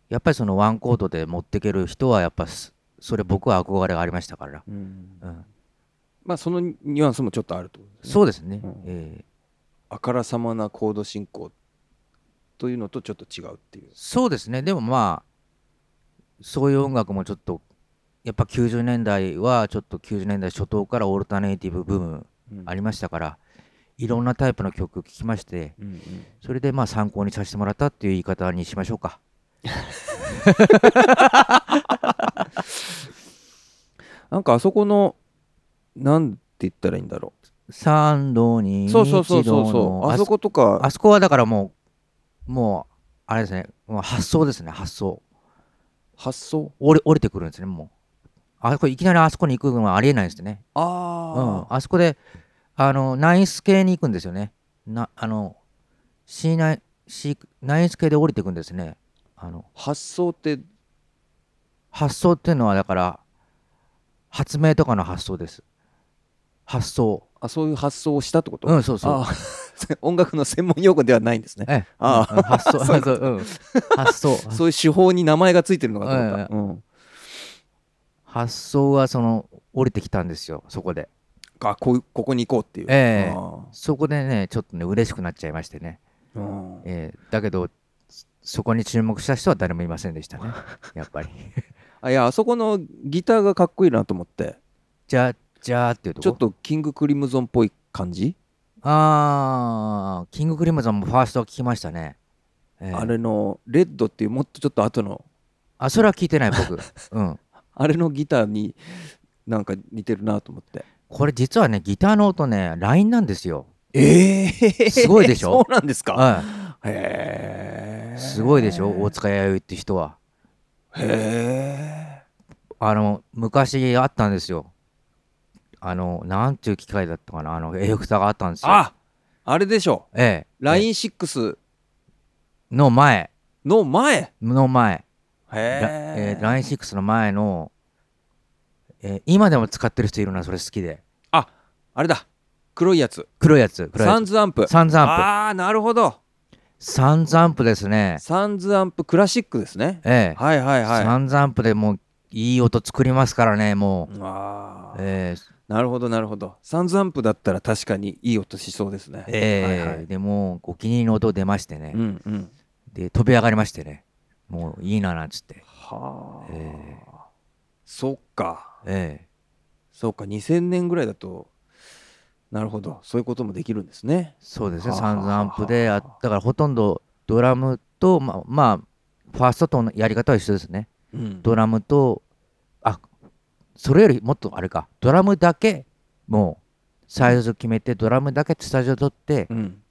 [SPEAKER 1] やっぱりそのワンコードで持っていける人はやっぱすそれ僕は憧れがありましたから。
[SPEAKER 2] うん
[SPEAKER 1] うん、
[SPEAKER 2] まあそのニュアンスもちょっとあるとね
[SPEAKER 1] そうですね。
[SPEAKER 2] うん
[SPEAKER 1] ええ
[SPEAKER 2] あからさまなコード進行というのとちょっと違うっていう
[SPEAKER 1] そうですね。でもまあ、そういう音楽もちょっと、やっぱ90年代はちょっと90年代初頭からオルタネイティブブーム
[SPEAKER 2] うん
[SPEAKER 1] ありましたから、いろんなタイプの曲聴きまして、
[SPEAKER 2] うんうん
[SPEAKER 1] それでまあ参考にさせてもらったっていう言い方にしましょうか。
[SPEAKER 2] なんかあそこのなんて言ったらいいんだろ
[SPEAKER 1] 三度に
[SPEAKER 2] うそうそうそうそうそ
[SPEAKER 1] のあそ
[SPEAKER 2] うあそことか
[SPEAKER 1] あそこはだからもう、もう、あれですね、もう発想ですね、発想。
[SPEAKER 2] 発想？
[SPEAKER 1] 降り降りてくるんですね、もう。あそこいきなりあそこに行くのはありえないですね。うん、
[SPEAKER 2] あ
[SPEAKER 1] あそこで、あの、ナインス系に行くんですよね。なあの、C ナイン、C、ナインス系で降りてくんですね。あの、
[SPEAKER 2] 発想って？
[SPEAKER 1] 発想っていうのは、だから、発明とかの発想です。発想。
[SPEAKER 2] あそういう発想をしたってこと？
[SPEAKER 1] うん、そうそう。
[SPEAKER 2] あ 音楽の専門用語ではないんですね。
[SPEAKER 1] ええ、
[SPEAKER 2] あ
[SPEAKER 1] うんうん発想、そうそう、うん。発想。
[SPEAKER 2] そういう手法に名前がついてるのかと思った、
[SPEAKER 1] ええ
[SPEAKER 2] うん。
[SPEAKER 1] 発想はその降りてきたんですよそこで。
[SPEAKER 2] あこここに行こうっていう。
[SPEAKER 1] ええ。
[SPEAKER 2] あ
[SPEAKER 1] そこでねちょっとね嬉しくなっちゃいましてね、
[SPEAKER 2] ーうん。
[SPEAKER 1] ええ。だけどそこに注目した人は誰もいませんでしたね。やっぱり。
[SPEAKER 2] あいやあそこのギターがかっこいいなと思って。
[SPEAKER 1] じゃあじゃあっていうとこ
[SPEAKER 2] ちょっとキングクリムゾンっぽい感じ、
[SPEAKER 1] あーキングクリムゾンもファーストは聞きましたね、ええ。
[SPEAKER 2] あれのレッドっていうもっとちょっと後の。
[SPEAKER 1] あそれは聞いてない僕。うん。
[SPEAKER 2] あれのギターになんか似てるなと思って。
[SPEAKER 1] これ実はねギターの音ねラインなんですよ。
[SPEAKER 2] ええ
[SPEAKER 1] すごいでしょ？
[SPEAKER 2] そうなんですか？
[SPEAKER 1] は
[SPEAKER 2] へえ。
[SPEAKER 1] いすごいでしょ？大塚弥生って人は。
[SPEAKER 2] へえ。
[SPEAKER 1] あの昔あったんですよあのなんていう機械だったかなあのエフェクターがあったんですよ。
[SPEAKER 2] ああれでしょ。
[SPEAKER 1] ええ。
[SPEAKER 2] LINE6
[SPEAKER 1] の前。
[SPEAKER 2] の前？
[SPEAKER 1] の前。
[SPEAKER 2] へ
[SPEAKER 1] ラえ
[SPEAKER 2] え
[SPEAKER 1] ー、LINE6 の前の、えー今でも使ってる人いるなそれ好きで。
[SPEAKER 2] ああれだ。黒いやつ。
[SPEAKER 1] 黒いやつ
[SPEAKER 2] サンズアンプ。
[SPEAKER 1] つサンズアンプ。
[SPEAKER 2] ああなるほど。
[SPEAKER 1] サンズアンプですね。
[SPEAKER 2] サンズアンプクラシックですね。
[SPEAKER 1] ええ。
[SPEAKER 2] はいはいはい。
[SPEAKER 1] サンズアンプでもういい音作りますからねもう、
[SPEAKER 2] あー。
[SPEAKER 1] えー
[SPEAKER 2] なるほどなるほど。サンズアンプだったら確かにいい音しそうですね。
[SPEAKER 1] えー
[SPEAKER 2] はいはい。
[SPEAKER 1] でもうお気に入りの音出ましてね、
[SPEAKER 2] うんうん。
[SPEAKER 1] で飛び上がりましてね。もういいななんつって。
[SPEAKER 2] はあ、
[SPEAKER 1] え
[SPEAKER 2] そっか。
[SPEAKER 1] え
[SPEAKER 2] そうか。2000年ぐらいだとなるほど。そういうこともできるんですね。
[SPEAKER 1] そうですね。
[SPEAKER 2] はあ。
[SPEAKER 1] サンズアンプで
[SPEAKER 2] はあ
[SPEAKER 1] あだからほとんどドラムとまあまあファーストとのやり方は一緒ですね。
[SPEAKER 2] うん。
[SPEAKER 1] ドラムとあそれよりもっとあれか。ドラムだけもうサイズ決めてドラムだけスタジオ取って
[SPEAKER 2] うん。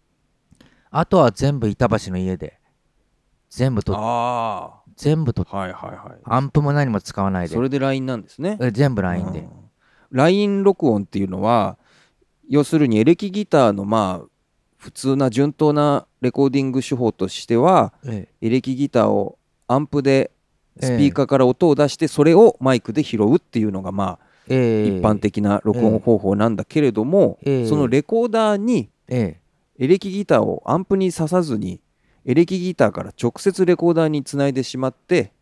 [SPEAKER 1] あとは全部板橋の家で全部と
[SPEAKER 2] あ
[SPEAKER 1] 全部と
[SPEAKER 2] あはいはいはい。
[SPEAKER 1] アンプも何も使わないで。
[SPEAKER 2] それで LINE なんですね。
[SPEAKER 1] え全部 LINE で、
[SPEAKER 2] うん。LINE 録音っていうのは要するにエレキギターのまあ普通な順当なレコーディング手法としては
[SPEAKER 1] え
[SPEAKER 2] エレキギターをアンプで
[SPEAKER 1] え
[SPEAKER 2] スピーカーから音を出してそれをマイクで拾うっていうのがまあ
[SPEAKER 1] ええ。
[SPEAKER 2] 一般的な録音方法なんだけれども
[SPEAKER 1] ええ。
[SPEAKER 2] そのレコーダーに
[SPEAKER 1] え
[SPEAKER 2] エレキギターをアンプに挿さずにエレキギターから直接レコーダーにつないでしまって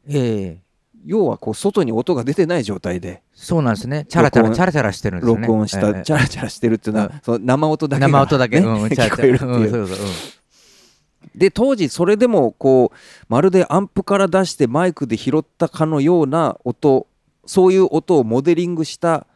[SPEAKER 2] 要はこう外に音が出てない状態で
[SPEAKER 1] そうなんですね。チャラチャラチャラチャラしてるんですよね。
[SPEAKER 2] 録音した、
[SPEAKER 1] ええ
[SPEAKER 2] チャラチャラしてるっていうのは、
[SPEAKER 1] うん
[SPEAKER 2] その生音だけが、
[SPEAKER 1] 生音だけ、
[SPEAKER 2] ね
[SPEAKER 1] うん、
[SPEAKER 2] 聞こえるっていう、
[SPEAKER 1] うん、そうそう、
[SPEAKER 2] で当時それでもこうまるでアンプから出してマイクで拾ったかのような音そういう音をモデリングした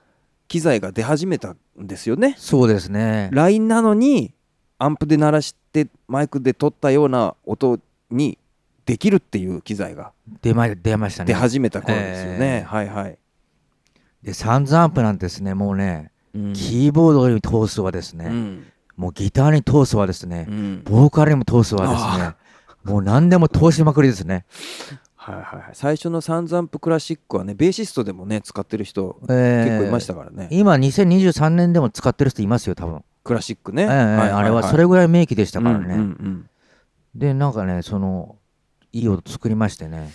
[SPEAKER 2] 機材が出始めたんですよね。
[SPEAKER 1] そうですね
[SPEAKER 2] LINE なのにアンプで鳴らしてマイクで撮ったような音にできるっていう機材が
[SPEAKER 1] 出ま出ましたね
[SPEAKER 2] 出始めた頃ですよね。
[SPEAKER 1] え
[SPEAKER 2] はいはい。
[SPEAKER 1] でサンズアンプなんてですねもうね、
[SPEAKER 2] うん
[SPEAKER 1] キーボードに通すはですね、
[SPEAKER 2] うん
[SPEAKER 1] もうギターに通すはですね
[SPEAKER 2] う、ん。
[SPEAKER 1] ボーカルにも通すはですねもう何でも通しまくりですね、
[SPEAKER 2] はいはいはい、最初のサンズアンプクラシックはねベーシストでもね使ってる人
[SPEAKER 1] え
[SPEAKER 2] 結構いましたからね、
[SPEAKER 1] 今2023年でも使ってる人いますよ多分、
[SPEAKER 2] クラシックね、
[SPEAKER 1] ええ
[SPEAKER 2] はいはいはい。
[SPEAKER 1] あれはそれぐらい名機でしたからね、
[SPEAKER 2] うんうんうん。
[SPEAKER 1] でなんかねそのいい音作りましてね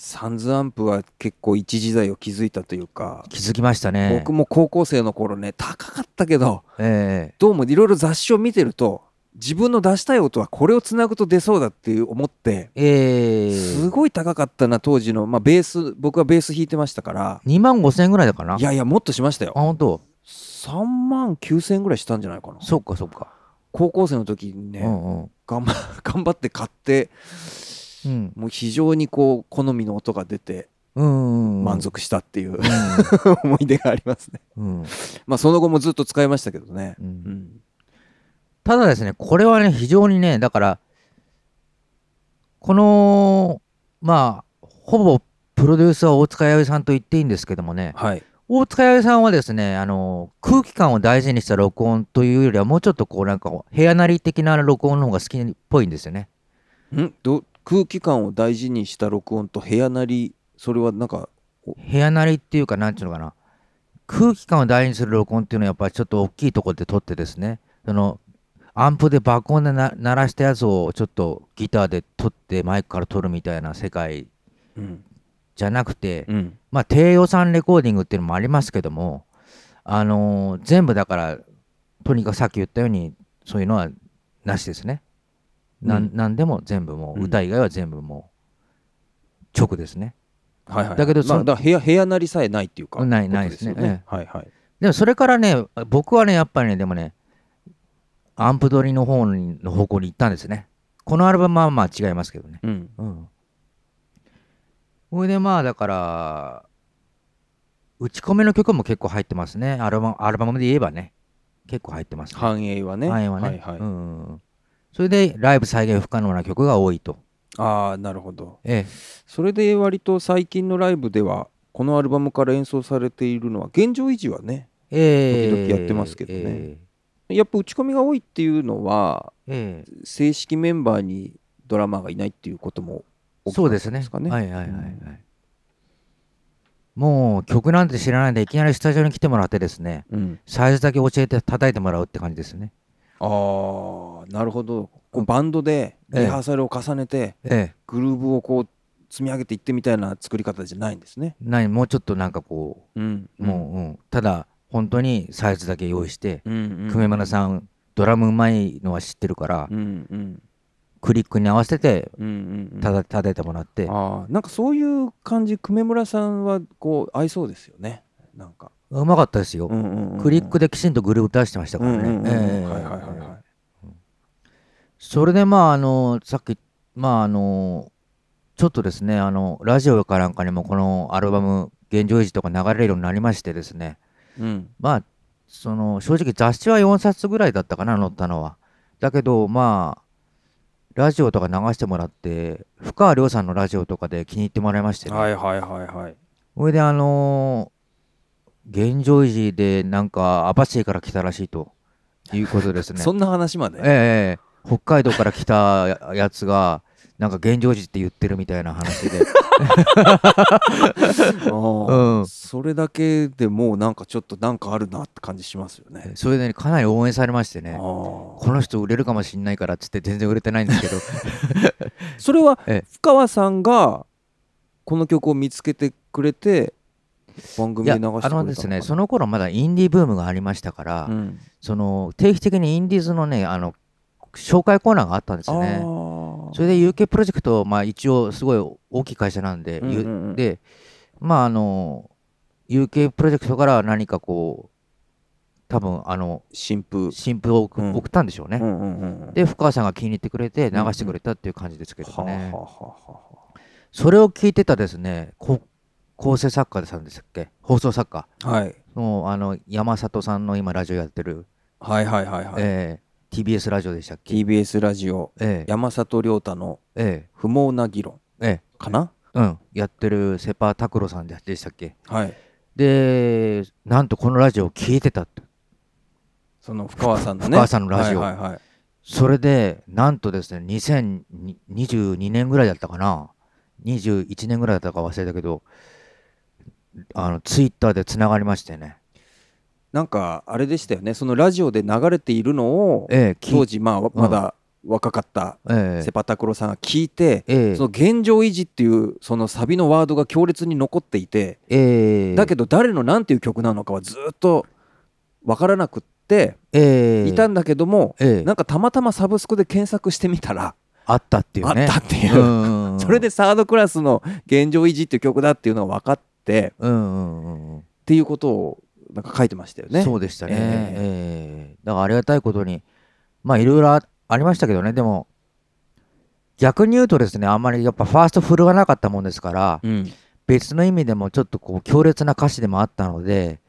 [SPEAKER 2] サンズアンプは結構一時代を築いたというか、
[SPEAKER 1] 気づきましたね。
[SPEAKER 2] 僕も高校生の頃ね高かったけど
[SPEAKER 1] え
[SPEAKER 2] どうもいろいろ雑誌を見てると自分の出したい音はこれをつなぐと出そうだっていう思って
[SPEAKER 1] ええ。え
[SPEAKER 2] すごい高かったな当時の、まあ、ベース僕はベース弾いてましたから。
[SPEAKER 1] 2万5千円ぐらいだかな。い
[SPEAKER 2] やいやもっとしました
[SPEAKER 1] あ
[SPEAKER 2] よ
[SPEAKER 1] 本当
[SPEAKER 2] ？3万9千円ぐらいしたんじゃないかな。
[SPEAKER 1] そっかそっか、
[SPEAKER 2] 高校生の時にね、
[SPEAKER 1] うんうん。
[SPEAKER 2] 頑張 頑張って買って
[SPEAKER 1] うん。
[SPEAKER 2] もう非常にこう好みの音が出て満足したっていう、
[SPEAKER 1] う
[SPEAKER 2] 思い出がありますね。
[SPEAKER 1] ん、うん。
[SPEAKER 2] まあその後もずっと使いましたけどね。
[SPEAKER 1] ただですねこれはね非常にねだからこのまあほぼプロデュースは大塚弥生さんと言っていいんですけどもね。
[SPEAKER 2] はい。
[SPEAKER 1] 大塚弥生さんはですねあの空気感を大事にした録音というよりはもうちょっとこうなんか部屋なり的な録音の方が好きっぽいんですよね。
[SPEAKER 2] ん？ど空気感を大事にした録音と部屋なりそれはなんか
[SPEAKER 1] 部屋なりっていうかなんていうのかな。空気感を大事にする録音っていうのはやっぱりちょっと大きいところで撮ってですね。そのアンプで爆音でな鳴らしたやつをちょっとギターで撮ってマイクから撮るみたいな世界
[SPEAKER 2] うん。
[SPEAKER 1] じゃなくて、
[SPEAKER 2] うん。
[SPEAKER 1] まあ低予算レコーディングっていうのもありますけどもあのー全部だからとにかくさっき言ったようにそういうのはなしですね。なん
[SPEAKER 2] うん
[SPEAKER 1] なんでも全部もう、
[SPEAKER 2] うん
[SPEAKER 1] 歌以外は全部もう直ですね。
[SPEAKER 2] はいはい
[SPEAKER 1] だけどそ
[SPEAKER 2] まあ、だから部屋部屋なりさえないっていうか
[SPEAKER 1] ないないですね
[SPEAKER 2] よはいはい
[SPEAKER 1] でもそれからね僕はねやっぱりねでもねアンプ取りの方にの方向に行ったんですね。このアルバムはまあ違いますけどね。
[SPEAKER 2] うん
[SPEAKER 1] うん。それでまあだから打ち込みの曲も結構入ってますね。アルバムアルバムで言えばね結構入ってます、ね。
[SPEAKER 2] 繁栄はね
[SPEAKER 1] はいはね。うんうん。それでライブ再現不可能な曲が多いと。
[SPEAKER 2] ああなるほど
[SPEAKER 1] ええ。
[SPEAKER 2] それで割と最近のライブではこのアルバムから演奏されているのは現状維持はね
[SPEAKER 1] ええ
[SPEAKER 2] 時々やってますけどね
[SPEAKER 1] え
[SPEAKER 2] やっぱ打ち込みが多いっていうのは
[SPEAKER 1] えええ
[SPEAKER 2] 正式メンバーにドラマーがいないっていうことも大きかった
[SPEAKER 1] そうですね。
[SPEAKER 2] かね
[SPEAKER 1] はいはいはいはい。もう曲なんて知らないでいきなりスタジオに来てもらってですね
[SPEAKER 2] うん、
[SPEAKER 1] サイズだけ教えて叩いてもらうって感じですね
[SPEAKER 2] あーなるほど。こうバンドで
[SPEAKER 1] ええ。
[SPEAKER 2] リハーサルを重ねて
[SPEAKER 1] ええ。
[SPEAKER 2] グルーブをこう積み上げていってみたいな作り方じゃないんですね。
[SPEAKER 1] 何もうちょっとなんかこ
[SPEAKER 2] うん、
[SPEAKER 1] うもう、うん、ただ本当にサイズだけ用意して
[SPEAKER 2] うん、うん、
[SPEAKER 1] 久米村さんドラムうまいのは知ってるから
[SPEAKER 2] うんうん。
[SPEAKER 1] クリックに合わせて
[SPEAKER 2] うんうんうん。
[SPEAKER 1] ただ叩いてもらって。
[SPEAKER 2] あーなんかそういう感じ久米村さんはこう合いそうですよね。なんか、
[SPEAKER 1] うまかったですよ。クリックできちんとグループ出してましたからね。それでまああのさっきまああのちょっとですねあのラジオかなんかにもこのアルバム「現状維持」とか流れるようになりましてですね。
[SPEAKER 2] うん。
[SPEAKER 1] まあその正直雑誌は4冊ぐらいだったかな載ったのは。だけどまあラジオとか流してもらって深川亮さんのラジオとかで気に入ってもらいましてね、
[SPEAKER 2] はいはいはいはい。
[SPEAKER 1] それであの現状維持でなんか網走から来たらしいと。いうことですね。
[SPEAKER 2] そんな話まで、
[SPEAKER 1] ええええ。北海道から来たややつがなんか現状維持って言ってるみたいな話で。
[SPEAKER 2] それだけでもうなんかちょっとなんかあるなって感じしますよね。
[SPEAKER 1] それで、ね、かなり応援されましてね。この人売れるかもしんないからっつって全然売れてないんですけど。
[SPEAKER 2] それは
[SPEAKER 1] ええ。
[SPEAKER 2] 深川さんがこの曲を見つけてくれて番組で流して
[SPEAKER 1] あのですねその頃まだインディーブームがありましたから、
[SPEAKER 2] うん。
[SPEAKER 1] その定期的にインディーズのねあの紹介コーナーがあったんですよね。それで UK プロジェクト、まあ、一応すごい大きい会社なんで、
[SPEAKER 2] うんうんうん。
[SPEAKER 1] でまああの UK プロジェクトから何かこう多分あの
[SPEAKER 2] 新風、
[SPEAKER 1] 新譜を送,、ったんでしょうね、
[SPEAKER 2] うんうんうん、
[SPEAKER 1] で深川さんが気に入ってくれて流してくれたっていう感じですけどね、
[SPEAKER 2] あはあは
[SPEAKER 1] それを聞いてたですねこ構成作家さんでしたっけ？放送作家。
[SPEAKER 2] あはい。
[SPEAKER 1] のあの山里さんの今ラジオやってる、
[SPEAKER 2] はいはいはいはい、
[SPEAKER 1] えー TBS ラジオでしたっけ
[SPEAKER 2] ？TBS ラジオ。
[SPEAKER 1] ええ。
[SPEAKER 2] 山里亮太の
[SPEAKER 1] え
[SPEAKER 2] 不毛な議論
[SPEAKER 1] ええ。
[SPEAKER 2] かな？
[SPEAKER 1] えうん。やってるセパ拓郎さんででしたっけ？
[SPEAKER 2] はい。
[SPEAKER 1] でなんとこのラジオを聞いてたって
[SPEAKER 2] その深川さんのね。
[SPEAKER 1] 深川さんのラジオ。
[SPEAKER 2] はいはいはい。
[SPEAKER 1] それでなんとですね2022年ぐらいだったかな？21年ぐらいだったか忘れたけどあのツイッターでつながりましてね。
[SPEAKER 2] なんかあれでしたよね。そのラジオで流れているのを
[SPEAKER 1] ええき
[SPEAKER 2] 当時まあまだ若かった
[SPEAKER 1] え
[SPEAKER 2] セパタクロさんが聞いて
[SPEAKER 1] ええ。
[SPEAKER 2] その現状維持っていうそのサビのワードが強烈に残っていて
[SPEAKER 1] ええ。
[SPEAKER 2] だけど誰の何ていう曲なのかはずっと分からなくって
[SPEAKER 1] ええ。
[SPEAKER 2] いたんだけども
[SPEAKER 1] ええ。
[SPEAKER 2] なんかたまたまサブスクで検索してみたら
[SPEAKER 1] あったっていうね。
[SPEAKER 2] あったっていう。それでサードクラスの現状維持っていう曲だっていうのが分かって
[SPEAKER 1] うんうんうんうん
[SPEAKER 2] っていうことをなんか書いてましたよね。
[SPEAKER 1] そうでしたね、
[SPEAKER 2] え
[SPEAKER 1] え。えだからありがたいことにまあいろいろあありましたけどね。でも逆に言うとですねあんまりやっぱファースト振るわなかったもんですから
[SPEAKER 2] うん。
[SPEAKER 1] 別の意味でもちょっとこう強烈な歌詞でもあったので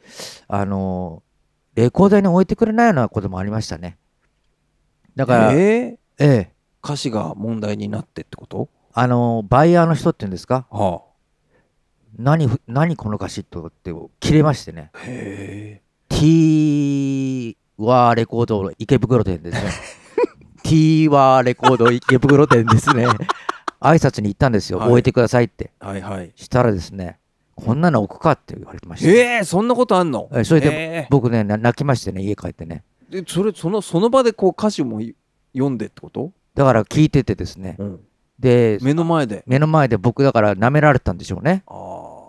[SPEAKER 1] あのレコーダーに置いてくれないようなこともありましたね。だから、え
[SPEAKER 2] え？ー
[SPEAKER 1] え。
[SPEAKER 2] 歌詞が問題になってってこと？
[SPEAKER 1] あのバイヤーの人っていうんですか？
[SPEAKER 2] は
[SPEAKER 1] 何ふ何この歌詞とって切れましてね。
[SPEAKER 2] あ、へ
[SPEAKER 1] T はレコード池袋店ですね。T はレコード池袋店ですね。挨拶に行ったんですよ、
[SPEAKER 2] はい。
[SPEAKER 1] 置いてくださいって。
[SPEAKER 2] えはいはい。
[SPEAKER 1] したらですねこんなの置くかって言われてました、
[SPEAKER 2] えー、そんなことあんの？
[SPEAKER 1] えそれで
[SPEAKER 2] え
[SPEAKER 1] 僕ねな泣きましてね家帰ってね。
[SPEAKER 2] ーでそれそのその場でこう歌詞も読んでってこと、
[SPEAKER 1] だから聞いててですね
[SPEAKER 2] うん、
[SPEAKER 1] で
[SPEAKER 2] 目の前で。
[SPEAKER 1] 目の前で僕だから舐められてたんでしょうね。
[SPEAKER 2] あ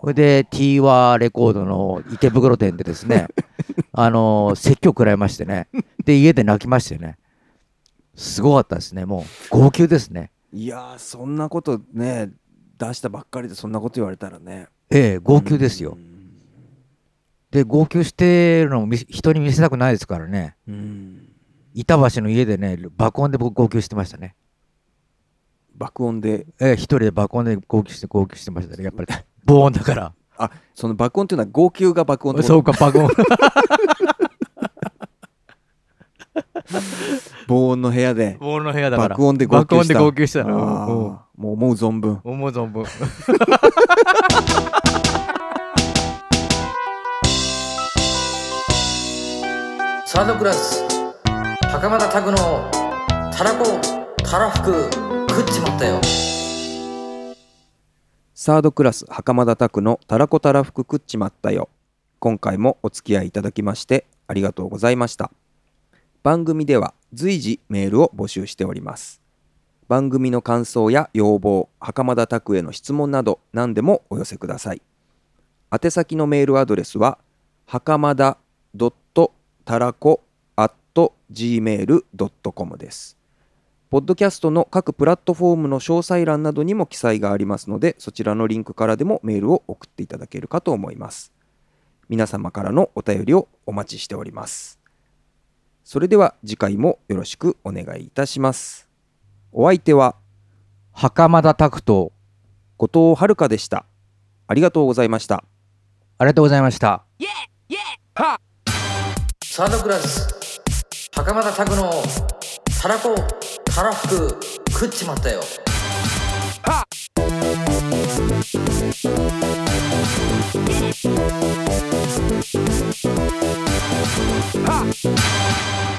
[SPEAKER 1] それで T はレコードの池袋店でですね あの説教食らいましてね。で家で泣きましてね。すごかったですね。もう号泣ですね。
[SPEAKER 2] いやーそんなことね出したばっかりでそんなこと言われたらね。
[SPEAKER 1] ええ号泣ですよ。
[SPEAKER 2] うん。
[SPEAKER 1] で号泣してるのも人に見せたくないですからね。
[SPEAKER 2] うん。
[SPEAKER 1] 板橋の家でね爆音で僕号泣してましたね
[SPEAKER 2] 爆音で。
[SPEAKER 1] ええ一人で爆音で号泣して号泣してましたね。やっぱり。防音だから。
[SPEAKER 2] あその爆音っていうのは号泣が爆音
[SPEAKER 1] そうか爆音。
[SPEAKER 2] 防音の部屋で
[SPEAKER 1] 防音の部屋だから。
[SPEAKER 2] 爆音で号泣した。
[SPEAKER 1] 爆音で号泣した。
[SPEAKER 2] もう思う存分。
[SPEAKER 1] 思う存分。サードクラス袴田拓のたらこたらふく食っちまったよ。
[SPEAKER 2] サードクラス袴田拓のたらこたらふく食っちまったよ。今回もお付き合いいただきましてありがとうございました。番組では随時メールを募集しております。番組の感想や要望袴田拓への質問など何でもお寄せください。宛先のメールアドレスは袴田.たらこ gmail.com です。ポッドキャストの各プラットフォームの詳細欄などにも記載がありますのでそちらのリンクからでもメールを送っていただけるかと思います。皆様からのお便りをお待ちしております。それでは次回もよろしくお願いいたします。お相手は
[SPEAKER 1] 袴田拓人、
[SPEAKER 2] 後藤遥でした。ありがとうございました。
[SPEAKER 1] ありがとうございました。サードクラス、袴田拓のたらこ、たらふく、食っちまったよ。
[SPEAKER 2] はっはっ